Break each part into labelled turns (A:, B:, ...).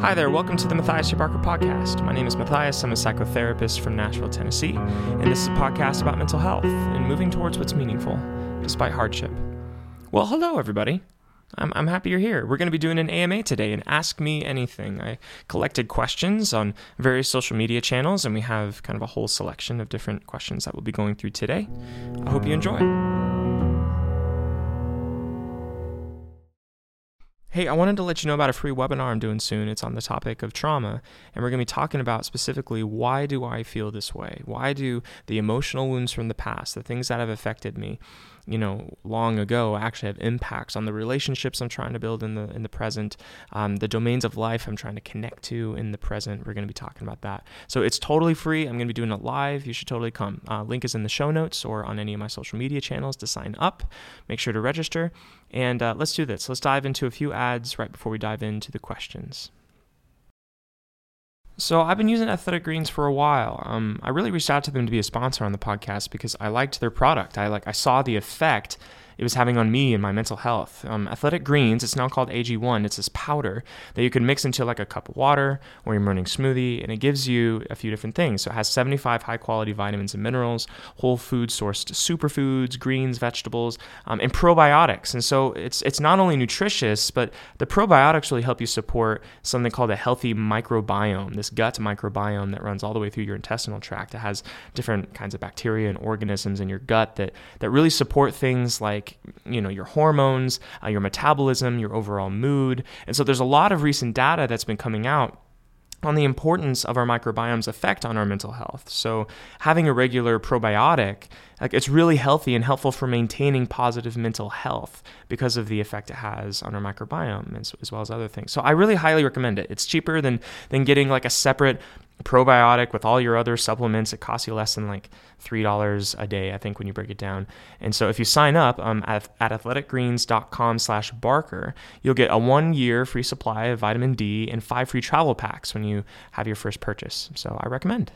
A: Hi there, welcome to the Matthias J. Barker podcast. My name is Matthias. I'm a psychotherapist from Nashville, Tennessee, and this is a podcast about mental health and moving towards what's meaningful despite hardship. Well, hello, everybody. I'm, I'm happy you're here. We're going to be doing an AMA today and Ask Me Anything. I collected questions on various social media channels, and we have kind of a whole selection of different questions that we'll be going through today. I hope you enjoy. Hey, I wanted to let you know about a free webinar I'm doing soon. It's on the topic of trauma, and we're going to be talking about specifically why do I feel this way? Why do the emotional wounds from the past, the things that have affected me, you know long ago actually have impacts on the relationships I'm trying to build in the in the present, um, the domains of life I'm trying to connect to in the present. We're going to be talking about that. So it's totally free. I'm going to be doing it live. You should totally come. Uh, link is in the show notes or on any of my social media channels to sign up. Make sure to register, and uh, let's do this. Let's dive into a few ads right before we dive into the questions. So I've been using Athletic Greens for a while. Um, I really reached out to them to be a sponsor on the podcast because I liked their product. I like I saw the effect it was having on me and my mental health. Um, Athletic Greens, it's now called AG1. It's this powder that you can mix into like a cup of water or your morning smoothie, and it gives you a few different things. So it has 75 high quality vitamins and minerals, whole food sourced superfoods, greens, vegetables, um, and probiotics. And so it's it's not only nutritious, but the probiotics really help you support something called a healthy microbiome, this gut microbiome that runs all the way through your intestinal tract. It has different kinds of bacteria and organisms in your gut that that really support things like like you know your hormones, uh, your metabolism, your overall mood. And so there's a lot of recent data that's been coming out on the importance of our microbiome's effect on our mental health. So having a regular probiotic, like it's really healthy and helpful for maintaining positive mental health because of the effect it has on our microbiome as, as well as other things. So I really highly recommend it. It's cheaper than than getting like a separate probiotic with all your other supplements. It costs you less than like three dollars a day, I think, when you break it down. And so if you sign up um, at, at athleticgreens.com/barker, you'll get a one-year free supply of vitamin D and five free travel packs when you have your first purchase. So I recommend.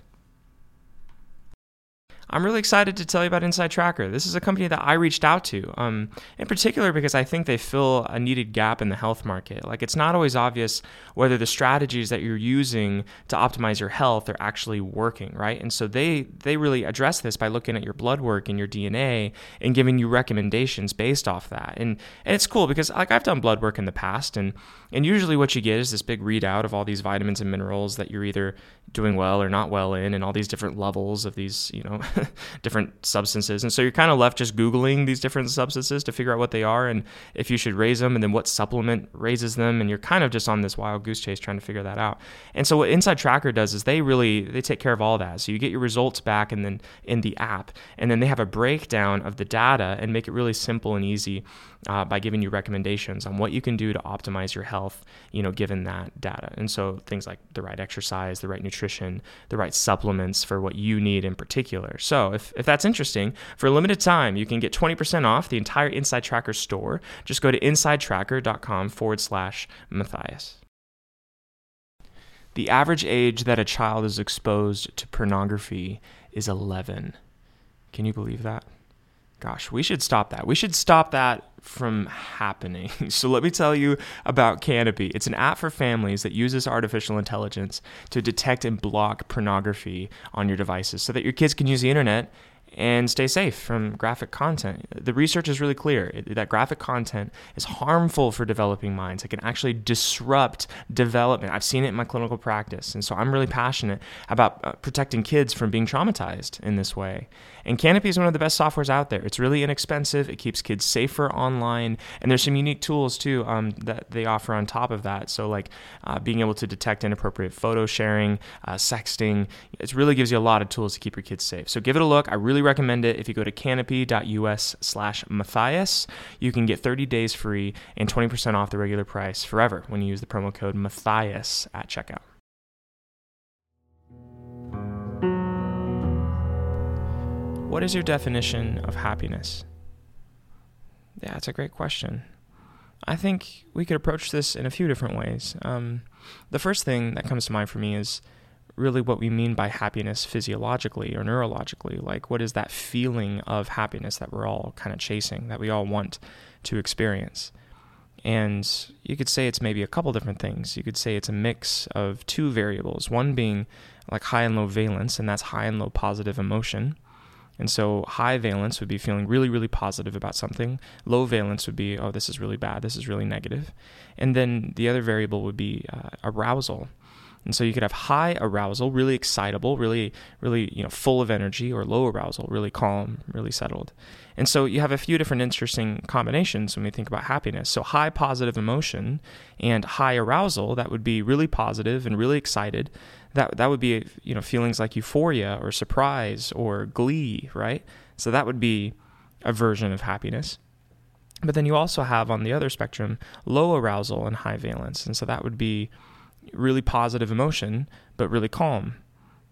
A: I'm really excited to tell you about Inside Tracker. This is a company that I reached out to, um, in particular because I think they fill a needed gap in the health market. Like, it's not always obvious whether the strategies that you're using to optimize your health are actually working, right? And so they they really address this by looking at your blood work and your DNA and giving you recommendations based off that. And and it's cool because like I've done blood work in the past, and and usually what you get is this big readout of all these vitamins and minerals that you're either doing well or not well in, and all these different levels of these, you know. different substances. And so you're kind of left just Googling these different substances to figure out what they are and if you should raise them and then what supplement raises them. And you're kind of just on this wild goose chase trying to figure that out. And so what Inside Tracker does is they really, they take care of all that. So you get your results back and then in the app, and then they have a breakdown of the data and make it really simple and easy uh, by giving you recommendations on what you can do to optimize your health, you know, given that data. And so things like the right exercise, the right nutrition, the right supplements for what you need in particular. So if, if that's interesting, for a limited time, you can get 20% off the entire Inside Tracker store. Just go to insidetracker.com forward slash Matthias. The average age that a child is exposed to pornography is 11. Can you believe that? Gosh, we should stop that. We should stop that from happening. So let me tell you about Canopy. It's an app for families that uses artificial intelligence to detect and block pornography on your devices so that your kids can use the internet and stay safe from graphic content. The research is really clear that graphic content is harmful for developing minds. It can actually disrupt development. I've seen it in my clinical practice. And so I'm really passionate about uh, protecting kids from being traumatized in this way. And Canopy is one of the best softwares out there. It's really inexpensive, it keeps kids safer online, and there's some unique tools too um, that they offer on top of that. So, like uh, being able to detect inappropriate photo sharing, uh, sexting, it really gives you a lot of tools to keep your kids safe. So, give it a look. I really recommend it. If you go to canopy.us slash Matthias, you can get 30 days free and 20% off the regular price forever when you use the promo code Matthias at checkout. What is your definition of happiness? Yeah, that's a great question. I think we could approach this in a few different ways. Um, the first thing that comes to mind for me is really what we mean by happiness physiologically or neurologically. Like, what is that feeling of happiness that we're all kind of chasing, that we all want to experience? And you could say it's maybe a couple different things. You could say it's a mix of two variables, one being like high and low valence, and that's high and low positive emotion. And so high valence would be feeling really, really positive about something. Low valence would be, oh, this is really bad. This is really negative. And then the other variable would be uh, arousal. And so you could have high arousal, really excitable, really, really, you know, full of energy, or low arousal, really calm, really settled. And so you have a few different interesting combinations when we think about happiness. So high positive emotion and high arousal, that would be really positive and really excited. That that would be, you know, feelings like euphoria or surprise or glee, right? So that would be a version of happiness. But then you also have on the other spectrum low arousal and high valence. And so that would be really positive emotion, but really calm,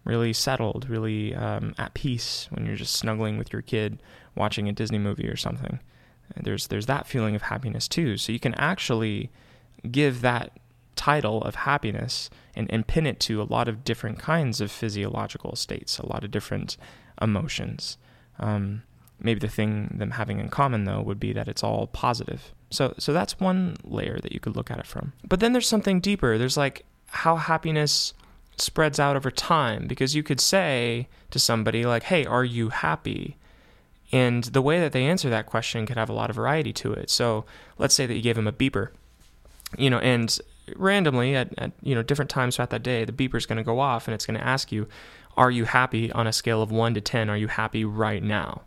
A: really settled, really um, at peace when you're just snuggling with your kid watching a Disney movie or something. There's there's that feeling of happiness too. So you can actually give that title of happiness and, and pin it to a lot of different kinds of physiological states, a lot of different emotions. Um, maybe the thing them having in common though would be that it's all positive. So so that's one layer that you could look at it from. But then there's something deeper. There's like how happiness spreads out over time because you could say to somebody like, "Hey, are you happy?" And the way that they answer that question could have a lot of variety to it. So let's say that you gave them a beeper, you know, and randomly at, at you know different times throughout that day, the beeper is going to go off and it's going to ask you, "Are you happy on a scale of one to ten? Are you happy right now?"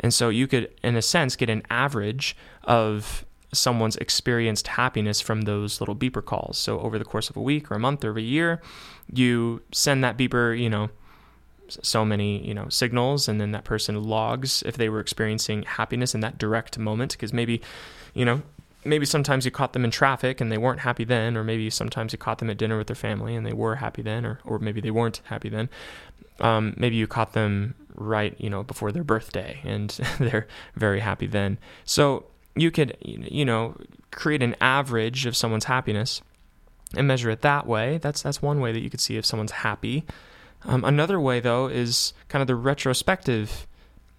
A: And so you could, in a sense, get an average of someone's experienced happiness from those little beeper calls. So over the course of a week or a month or a year, you send that beeper, you know, so many, you know, signals and then that person logs if they were experiencing happiness in that direct moment because maybe, you know, maybe sometimes you caught them in traffic and they weren't happy then or maybe sometimes you caught them at dinner with their family and they were happy then or or maybe they weren't happy then. Um, maybe you caught them right, you know, before their birthday and they're very happy then. So you could, you know, create an average of someone's happiness and measure it that way. That's that's one way that you could see if someone's happy. Um, another way, though, is kind of the retrospective,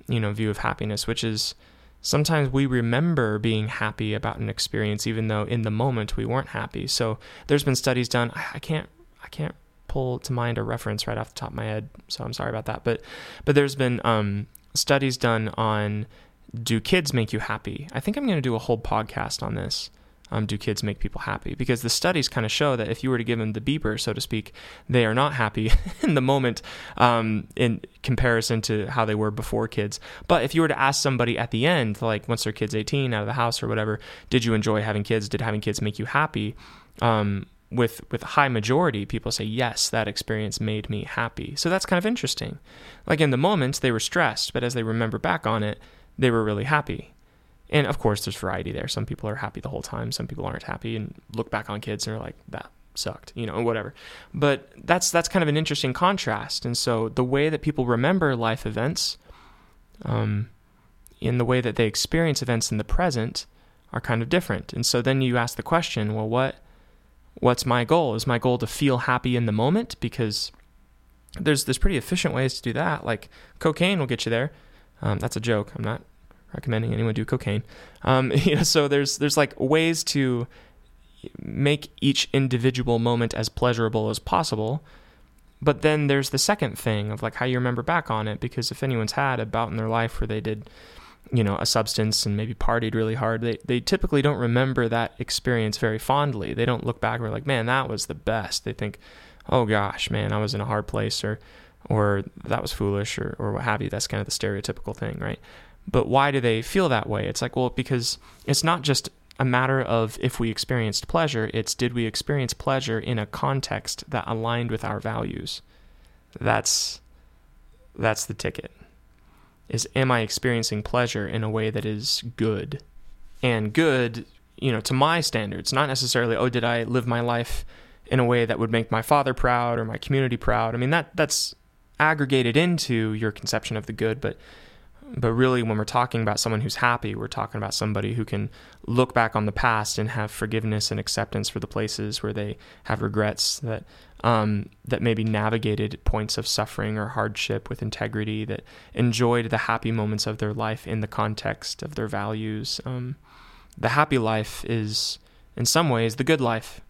A: you know, view of happiness, which is sometimes we remember being happy about an experience, even though in the moment we weren't happy. So there's been studies done. I can't, I can't pull to mind a reference right off the top of my head, so I'm sorry about that. But, but there's been um, studies done on do kids make you happy? I think I'm going to do a whole podcast on this. Um, do kids make people happy? Because the studies kind of show that if you were to give them the beeper, so to speak, they are not happy in the moment um, in comparison to how they were before kids. But if you were to ask somebody at the end, like once their kid's 18, out of the house or whatever, did you enjoy having kids? Did having kids make you happy? Um, with with a high majority, people say yes, that experience made me happy. So that's kind of interesting. Like in the moment, they were stressed, but as they remember back on it, they were really happy. And of course, there's variety there. Some people are happy the whole time. Some people aren't happy and look back on kids and are like, that sucked, you know, whatever. But that's that's kind of an interesting contrast. And so the way that people remember life events, um, in the way that they experience events in the present, are kind of different. And so then you ask the question, well, what what's my goal? Is my goal to feel happy in the moment? Because there's there's pretty efficient ways to do that. Like cocaine will get you there. Um, that's a joke. I'm not recommending anyone do cocaine. Um, you know, so there's there's like ways to make each individual moment as pleasurable as possible. But then there's the second thing of like how you remember back on it, because if anyone's had a bout in their life where they did, you know, a substance and maybe partied really hard, they, they typically don't remember that experience very fondly. They don't look back and are like, man, that was the best. They think, oh gosh, man, I was in a hard place or or that was foolish or, or what have you. That's kind of the stereotypical thing, right? But why do they feel that way? It's like, well, because it's not just a matter of if we experienced pleasure, it's did we experience pleasure in a context that aligned with our values? That's that's the ticket. Is am I experiencing pleasure in a way that is good? And good, you know, to my standards, not necessarily, oh, did I live my life in a way that would make my father proud or my community proud? I mean, that that's aggregated into your conception of the good, but but really when we're talking about someone who's happy, we're talking about somebody who can look back on the past and have forgiveness and acceptance for the places where they have regrets that um, that maybe navigated points of suffering or hardship with integrity, that enjoyed the happy moments of their life in the context of their values. Um, the happy life is in some ways the good life.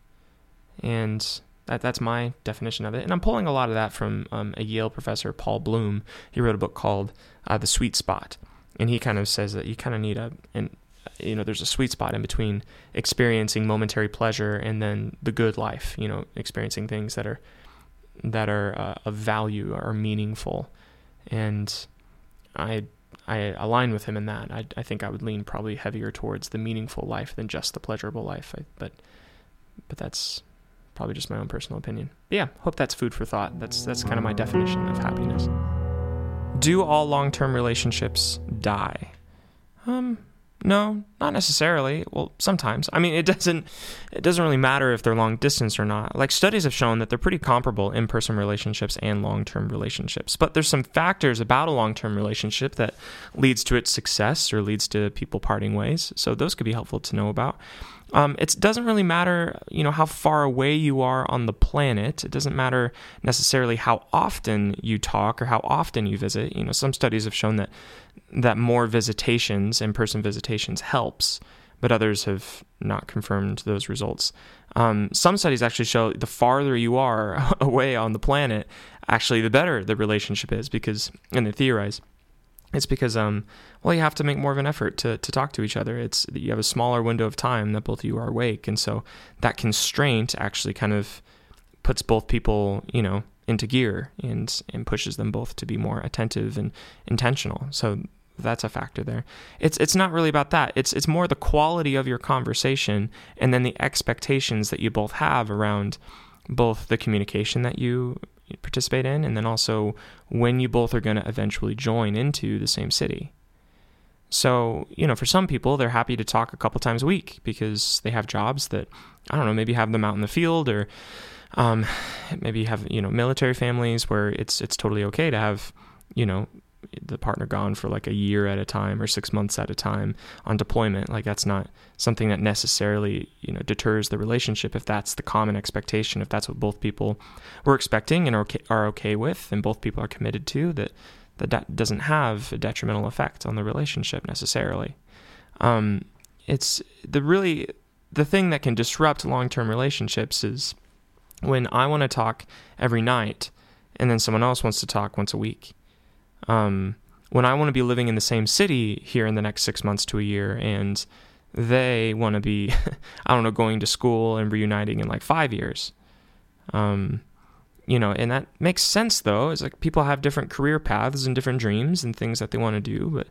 A: And that, that's my definition of it. And I'm pulling a lot of that from um, a Yale professor, Paul Bloom. He wrote a book called uh, The Sweet Spot. And he kind of says that you kind of need a, an, you know, there's a sweet spot in between experiencing momentary pleasure and then the good life, you know, experiencing things that are, that are uh, of value or meaningful. And I I align with him in that. I, I think I would lean probably heavier towards the meaningful life than just the pleasurable life. I, but but that's probably just my own personal opinion. But yeah, hope that's food for thought. That's that's kind of my definition of happiness. Do all long-term relationships die? Um, no, not necessarily. Well, sometimes. I mean, it doesn't it doesn't really matter if they're long distance or not. Like studies have shown that they're pretty comparable in-person relationships and long-term relationships. But there's some factors about a long-term relationship that leads to its success or leads to people parting ways. So those could be helpful to know about. Um, it doesn't really matter, you know, how far away you are on the planet. It doesn't matter necessarily how often you talk or how often you visit. You know, some studies have shown that that more visitations, in-person visitations, helps, but others have not confirmed those results. Um, some studies actually show the farther you are away on the planet, actually, the better the relationship is because, and they theorize, it's because um, well, you have to make more of an effort to to talk to each other. It's you have a smaller window of time that both of you are awake, and so that constraint actually kind of puts both people, you know, into gear and and pushes them both to be more attentive and intentional. So that's a factor there. It's it's not really about that. It's it's more the quality of your conversation and then the expectations that you both have around both the communication that you participate in and then also when you both are going to eventually join into the same city. So, you know, for some people, they're happy to talk a couple times a week because they have jobs that, I don't know, maybe have them out in the field or um, maybe have, you know, military families where it's, it's totally okay to have, you know, the partner gone for like a year at a time or six months at a time on deployment. Like that's not something that necessarily you know deters the relationship if that's the common expectation. If that's what both people were expecting and are okay, are okay with, and both people are committed to, that that doesn't have a detrimental effect on the relationship necessarily. Um, it's the really the thing that can disrupt long term relationships is when I want to talk every night and then someone else wants to talk once a week um, when I want to be living in the same city here in the next six months to a year, and they want to be, I don't know, going to school and reuniting in like five years. Um, you know, and that makes sense though. It's like people have different career paths and different dreams and things that they want to do. But,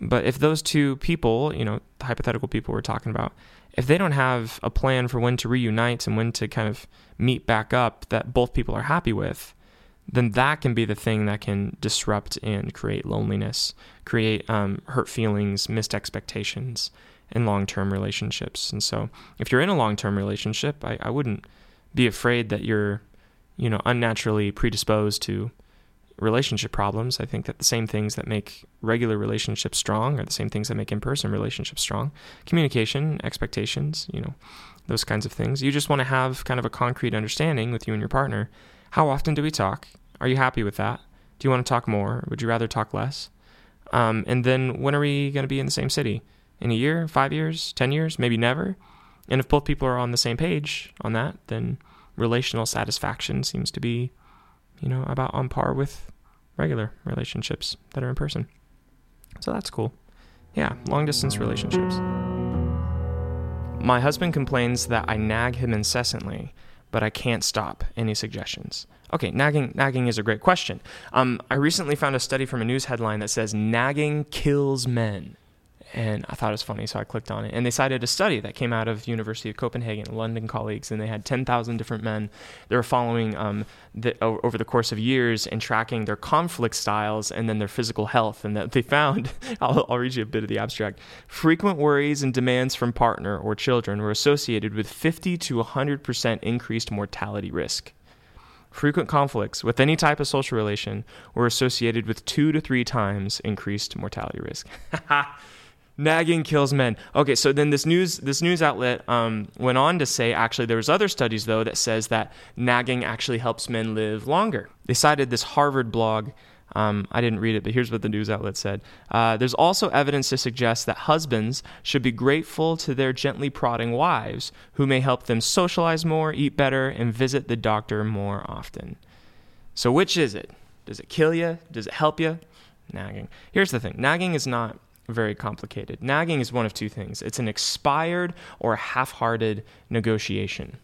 A: but if those two people, you know, the hypothetical people we're talking about, if they don't have a plan for when to reunite and when to kind of meet back up that both people are happy with, then that can be the thing that can disrupt and create loneliness, create um, hurt feelings, missed expectations in long term relationships. And so, if you're in a long term relationship, I, I wouldn't be afraid that you're, you know, unnaturally predisposed to relationship problems. I think that the same things that make regular relationships strong are the same things that make in person relationships strong communication, expectations, you know, those kinds of things. You just want to have kind of a concrete understanding with you and your partner. How often do we talk? Are you happy with that? Do you want to talk more? Would you rather talk less? Um, and then when are we going to be in the same city? In a year, five years, 10 years, maybe never? And if both people are on the same page on that, then relational satisfaction seems to be, you know, about on par with regular relationships that are in person. So that's cool. Yeah, long distance relationships. My husband complains that I nag him incessantly, but I can't stop. Any suggestions? Okay, nagging nagging is a great question. Um, I recently found a study from a news headline that says nagging kills men, and I thought it was funny, so I clicked on it. And they cited a study that came out of University of Copenhagen, London colleagues, and they had 10,000 different men. They were following um, the, over the course of years and tracking their conflict styles and then their physical health. And that they found, I'll, I'll read you a bit of the abstract. Frequent worries and demands from partner or children were associated with 50 to 100% increased mortality risk. Frequent conflicts with any type of social relation were associated with two to three times increased mortality risk. Nagging kills men. Okay, so then this news this news outlet um, went on to say actually there was other studies though that says that nagging actually helps men live longer. They cited this Harvard blog Um, I didn't read it, but here's what the news outlet said. Uh, there's also evidence to suggest that husbands should be grateful to their gently prodding wives, who may help them socialize more, eat better, and visit the doctor more often. So, which is it? Does it kill you? Does it help you? Nagging. Here's the thing nagging is not very complicated. Nagging is one of two things it's an expired or half hearted negotiation.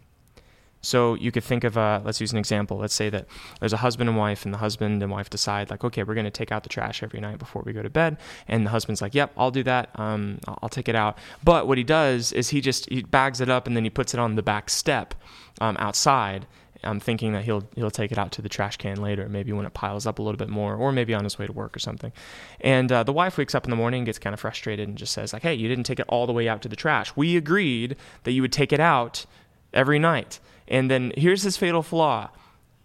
A: So you could think of a, let's use an example. Let's say that there's a husband and wife, and the husband and wife decide, like, okay, we're going to take out the trash every night before we go to bed. And the husband's like, yep, I'll do that. Um, I'll take it out. But what he does is he just he bags it up and then he puts it on the back step um, outside. I'm thinking that he'll he'll take it out to the trash can later, maybe when it piles up a little bit more, or maybe on his way to work or something. And uh, the wife wakes up in the morning, gets kind of frustrated, and just says like, "Hey, you didn't take it all the way out to the trash. We agreed that you would take it out every night." And then here's his fatal flaw: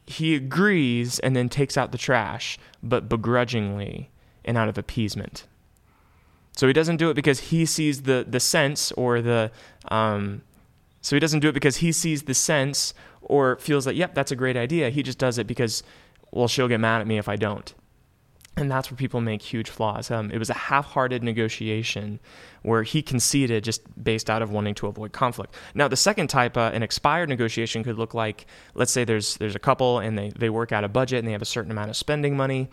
A: he agrees and then takes out the trash, but begrudgingly and out of appeasement. So he doesn't do it because he sees the the sense or the um, so he doesn't do it because he sees the sense or feels like, yep, that's a great idea. He just does it because, well, she'll get mad at me if I don't. And that's where people make huge flaws. Um, it was a half hearted negotiation where he conceded just based out of wanting to avoid conflict. Now, the second type, uh, an expired negotiation, could look like let's say there's, there's a couple and they, they work out a budget and they have a certain amount of spending money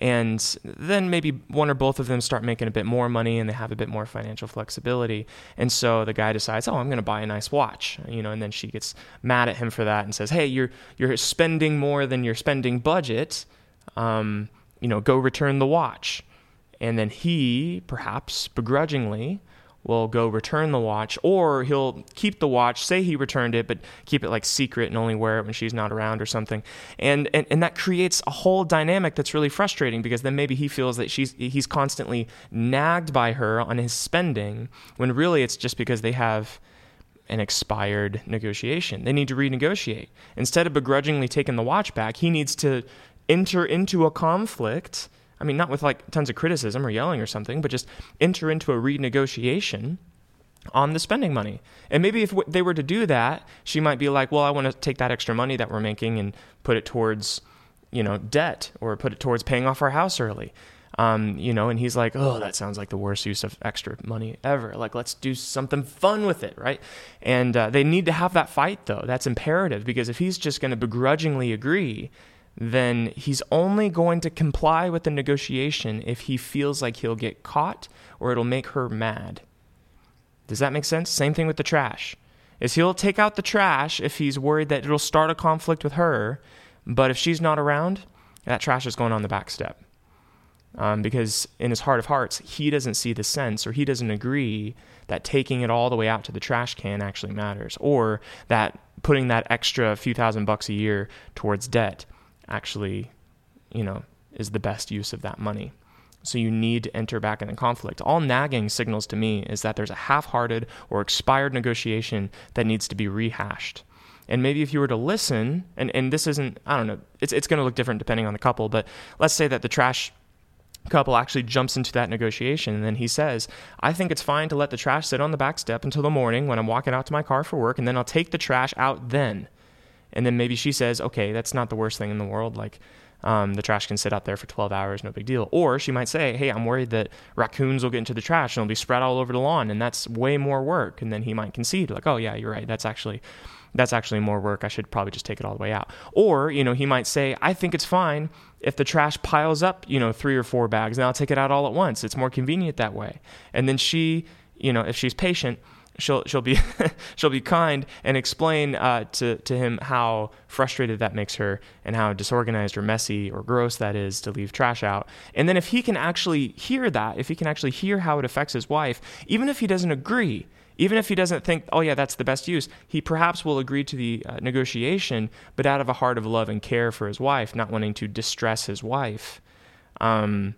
A: and then maybe one or both of them start making a bit more money and they have a bit more financial flexibility. And so the guy decides oh i'm going to buy a nice watch you know and then she gets mad at him for that and says hey you're you're spending more than your spending budget. Um, you know go return the watch. And then he perhaps begrudgingly will go return the watch, or he'll keep the watch, say he returned it, but keep it like secret and only wear it when she's not around or something. And and, and that creates a whole dynamic that's really frustrating because then maybe he feels that she's he's constantly nagged by her on his spending when really it's just because they have an expired negotiation. They need to renegotiate. Instead of begrudgingly taking the watch back, he needs to enter into a conflict I mean, not with like tons of criticism or yelling or something, but just enter into a renegotiation on the spending money. And maybe if they were to do that, she might be like, well, I want to take that extra money that we're making and put it towards, you know, debt or put it towards paying off our house early. Um, you know, and he's like, oh, that sounds like the worst use of extra money ever. Like, let's do something fun with it, right? And uh, they need to have that fight, though. That's imperative because if he's just going to begrudgingly agree, then he's only going to comply with the negotiation if he feels like he'll get caught or it'll make her mad. Does that make sense? Same thing with the trash. Is he'll take out the trash if he's worried that it'll start a conflict with her, but if she's not around, that trash is going on the back step. Um, because in his heart of hearts, he doesn't see the sense or he doesn't agree that taking it all the way out to the trash can actually matters or that putting that extra few thousand bucks a year towards debt actually, you know, is the best use of that money. So you need to enter back in the conflict. All nagging signals to me is that there's a half-hearted or expired negotiation that needs to be rehashed. And maybe if you were to listen, and, and this isn't, I don't know, it's, it's going to look different depending on the couple, but let's say that the trash couple actually jumps into that negotiation and then he says, I think it's fine to let the trash sit on the back step until the morning when I'm walking out to my car for work, and then I'll take the trash out then. And then maybe she says, okay, that's not the worst thing in the world. Like, um, the trash can sit out there for 12 hours, no big deal. Or she might say, hey, I'm worried that raccoons will get into the trash and it'll be spread all over the lawn, and that's way more work. And then he might concede, like, oh, yeah, you're right. That's actually. That's actually more work. I should probably just take it all the way out. Or, you know, he might say, I think it's fine if the trash piles up, you know, three or four bags, and I'll take it out all at once. It's more convenient that way. And then she, you know, if she's patient, she'll she'll be she'll be kind and explain uh, to to him how frustrated that makes her and how disorganized or messy or gross that is to leave trash out. And then if he can actually hear that, if he can actually hear how it affects his wife, even if he doesn't agree, even if he doesn't think, oh yeah, that's the best use, he perhaps will agree to the uh, negotiation, but out of a heart of love and care for his wife, not wanting to distress his wife. Um,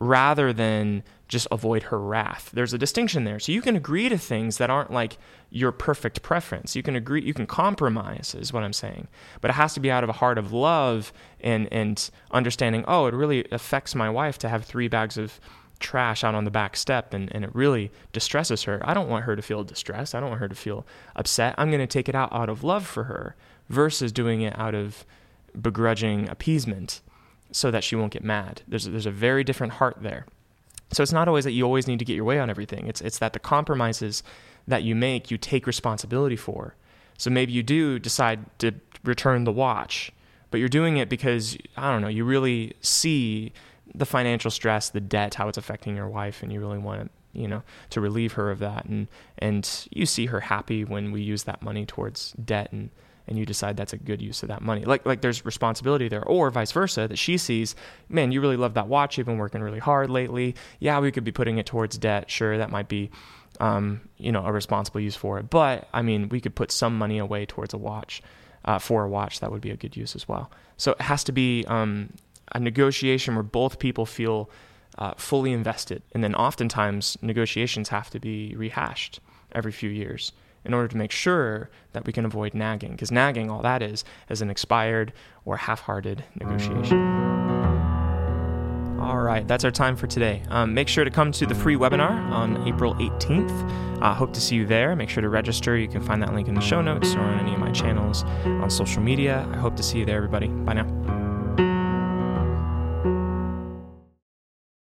A: rather than just avoid her wrath. There's a distinction there. So you can agree to things that aren't like your perfect preference. You can agree, you can compromise, is what I'm saying. But it has to be out of a heart of love and, and understanding, oh, it really affects my wife to have three bags of trash out on the back step and, and it really distresses her. I don't want her to feel distressed. I don't want her to feel upset. I'm going to take it out out of love for her versus doing it out of begrudging appeasement so that she won't get mad. There's there's a very different heart there. So it's not always that you always need to get your way on everything. It's it's that the compromises that you make, you take responsibility for. So maybe you do decide to return the watch, but you're doing it because I don't know, you really see the financial stress, the debt, how it's affecting your wife and you really want you know, to relieve her of that and and you see her happy when we use that money towards debt and and you decide that's a good use of that money. Like like there's responsibility there, or vice versa, that she sees, man, you really love that watch. You've been working really hard lately. Yeah, we could be putting it towards debt. Sure, that might be, um, you know, a responsible use for it. But I mean, we could put some money away towards a watch, uh, for a watch. That would be a good use as well. So it has to be um, a negotiation where both people feel. Uh, fully invested, and then oftentimes negotiations have to be rehashed every few years in order to make sure that we can avoid nagging. Because nagging, all that is, is an expired or half hearted negotiation. All right, that's our time for today. Um, make sure to come to the free webinar on April 18th. I uh, hope to see you there. Make sure to register. You can find that link in the show notes or on any of my channels on social media. I hope to see you there, everybody. Bye now.